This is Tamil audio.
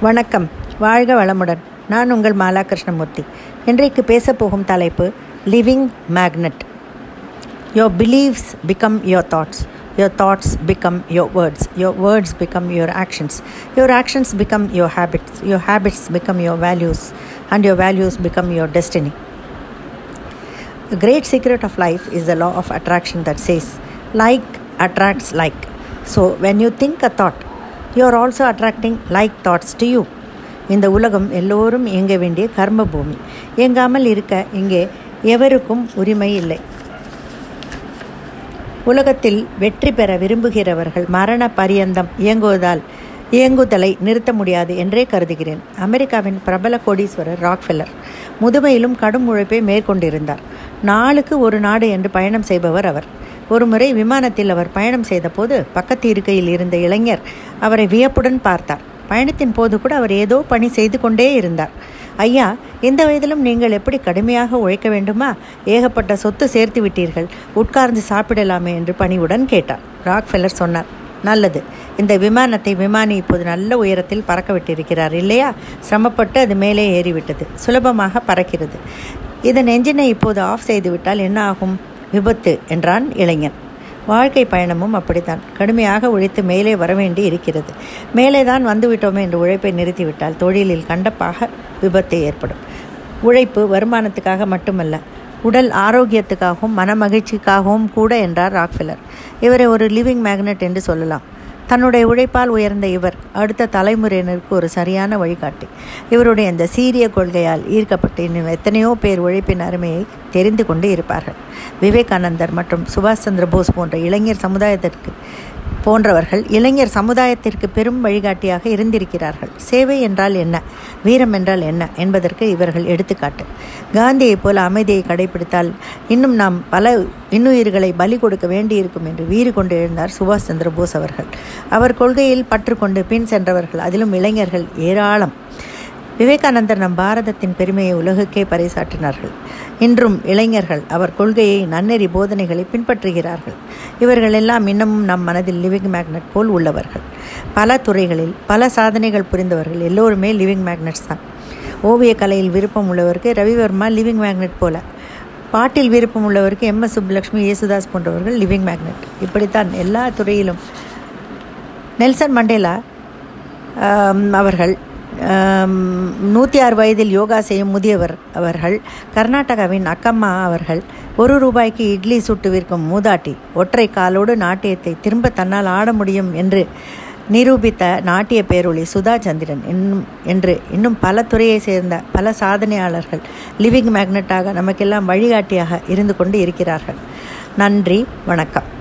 வணக்கம் வாழ்க வளமுடன் நான் உங்கள் மாலா கிருஷ்ணமூர்த்தி இன்றைக்கு பேச போகும் தலைப்பு living magnet your beliefs become your thoughts your thoughts become your words your words become your actions your actions become your habits your habits become your values and your values become your destiny The great secret of life is the law of attraction that says, like attracts like. So, when you think a thought, you are also attracting like thoughts to you இந்த உலகம் எல்லோரும் இயங்க வேண்டிய கர்ம பூமி இயங்காமல் இருக்க இங்கே எவருக்கும் உரிமை இல்லை. உலகத்தில் வெற்றி பெற விரும்புகிறவர்கள் மரண பரியந்தம் இயங்குவதால் இயங்குதலை நிறுத்த முடியாது என்றே கருதுகிறேன். அமெரிக்காவின் பிரபல கோடீஸ்வரர் ராக்ஃபெல்லர் முதுமையிலும் கடும் உழைப்பை மேற்கொண்டிருந்தார். நாளுக்கு ஒரு நாடு என்று பயணம் செய்பவர் அவர். ஒருமுறை விமானத்தில் அவர் பயணம் செய்தபோது பக்கத்து இருக்கையில் இருந்த இளைஞர் அவரை வியப்புடன் பார்த்தார். பயணத்தின் போது கூட அவர் ஏதோ பணி செய்து கொண்டே இருந்தார். ஐயா இந்த வயதிலும் நீங்கள் எப்படி கடுமையாக உழைக்க வேண்டுமா? ஏகப்பட்ட சொத்து சேர்த்து விட்டீர்கள். உட்கார்ந்து சாப்பிடலாமே என்று பணிவுடன் கேட்டார். ராக்ஃபெல்லர் சொன்னார். நல்லது. இந்த விமானத்தை விமானி இப்போது நல்ல உயரத்தில் பறக்க விட்டிருக்கிறார் இல்லையா? சிரமப்பட்டு அது மேலே ஏறிவிட்டது. சுலபமாக பறக்கிறது. இதன் என்ஜினை இப்போது ஆஃப் செய்துவிட்டால் என்ன ஆகும்? விபத்து என்றான் இளைஞன். வாழ்க்கை பயணமும் அப்படித்தான். கடுமையாக உழைத்து மேலே வரவேண்டி இருக்கிறது. மேலே தான் வந்துவிட்டோமே என்று உழைப்பை நிறுத்திவிட்டால் தொழிலில் கண்டப்பாக விபத்து ஏற்படும். உழைப்பு வருமானத்துக்காக மட்டுமல்ல உடல் ஆரோக்கியத்துக்காகவும் மன மகிழ்ச்சிக்காகவும் கூட என்றார் ராக்ஃபில்லர் இவரை ஒரு லிவிங் மேக்னெட் என்று சொல்லலாம். தன்னுடைய உழைப்பால் உயர்ந்த இவர். அடுத்த தலைமுறையினருக்கு ஒரு சரியான வழிகாட்டி. இவருடைய இந்த சீரிய கொள்கையால் ஈர்க்கப்பட்டு இன்னும் எத்தனையோ பேர் உழைப்பின் அருமையை தெரிந்து கொண்டு இருப்பார்கள். விவேகானந்தர் மற்றும் சுபாஷ் சந்திர போஸ் போன்ற இளைஞர் சமுதாயத்திற்கு போன்றவர்கள் இளைஞர் சமுதாயத்திற்கு பெரும் வழிகாட்டியாக இருந்திருக்கிறார்கள். சேவை என்றால் என்ன? வீரம் என்றால் என்ன? என்பதற்கு இவர்கள் எடுத்துக்காட்டு. காந்தியைப் போல அமைதியை கடைபிடித்தால் இன்னும் நாம் பல இன்னுயிர்களை பலி கொடுக்க வேண்டியிருக்கும் என்று வீறு கொண்டு எழுந்தார் சுபாஷ் சந்திர போஸ் அவர்கள். அவர் கொள்கையில் பற்றுக்கொண்டு பின் சென்றவர்கள். அதிலும் இளைஞர்கள் ஏராளம். விவேகானந்தர் நம் பாரதத்தின் பெருமையை உலகுக்கே பறைசாற்றினார்கள். இன்றும் இளைஞர்கள் அவர் கொள்கையை நன்னெறி போதனைகளை பின்பற்றுகிறார்கள். இவர்கள் எல்லாம் இன்னமும் நம் மனதில் லிவிங் மேக்னெட் போல் உள்ளவர்கள். பல துறைகளில் பல சாதனைகள் புரிந்தவர்கள் எல்லோருமே லிவிங் மேக்னெட்ஸ் தான். ஓவிய கலையில் விருப்பம் உள்ளவருக்கு ரவிவர்மா லிவிங் மேக்னெட் போல. பாட்டில் விருப்பம் உள்ளவருக்கு எம் எஸ் சுப்புலட்சுமி யேசுதாஸ் போன்றவர்கள் லிவிங் மேக்னெட். இப்படித்தான் எல்லா துறையிலும் நெல்சன் மண்டேலா அவர்கள் நூற்றி ஆறு வயதில் யோகா செய்யும் முதியவர் அவர்கள் கர்நாடகாவின் அக்கம்மா அவர்கள் ஒரு ரூபாய்க்கு இட்லி சுட்டு விற்கும் மூதாட்டி ஒற்றை காலோடு நாட்டியத்தை திரும்ப தன்னால் ஆட முடியும் என்று நிரூபித்த நாட்டிய பேரொளி சுதா சந்திரன் இன்னும் என்று இன்னும் பல துறையை சேர்ந்த பல சாதனையாளர்கள் லிவிங் மேக்னெட்டாக நமக்கெல்லாம் வழிகாட்டியாக இருந்து கொண்டு இருக்கிறார்கள். நன்றி வணக்கம்.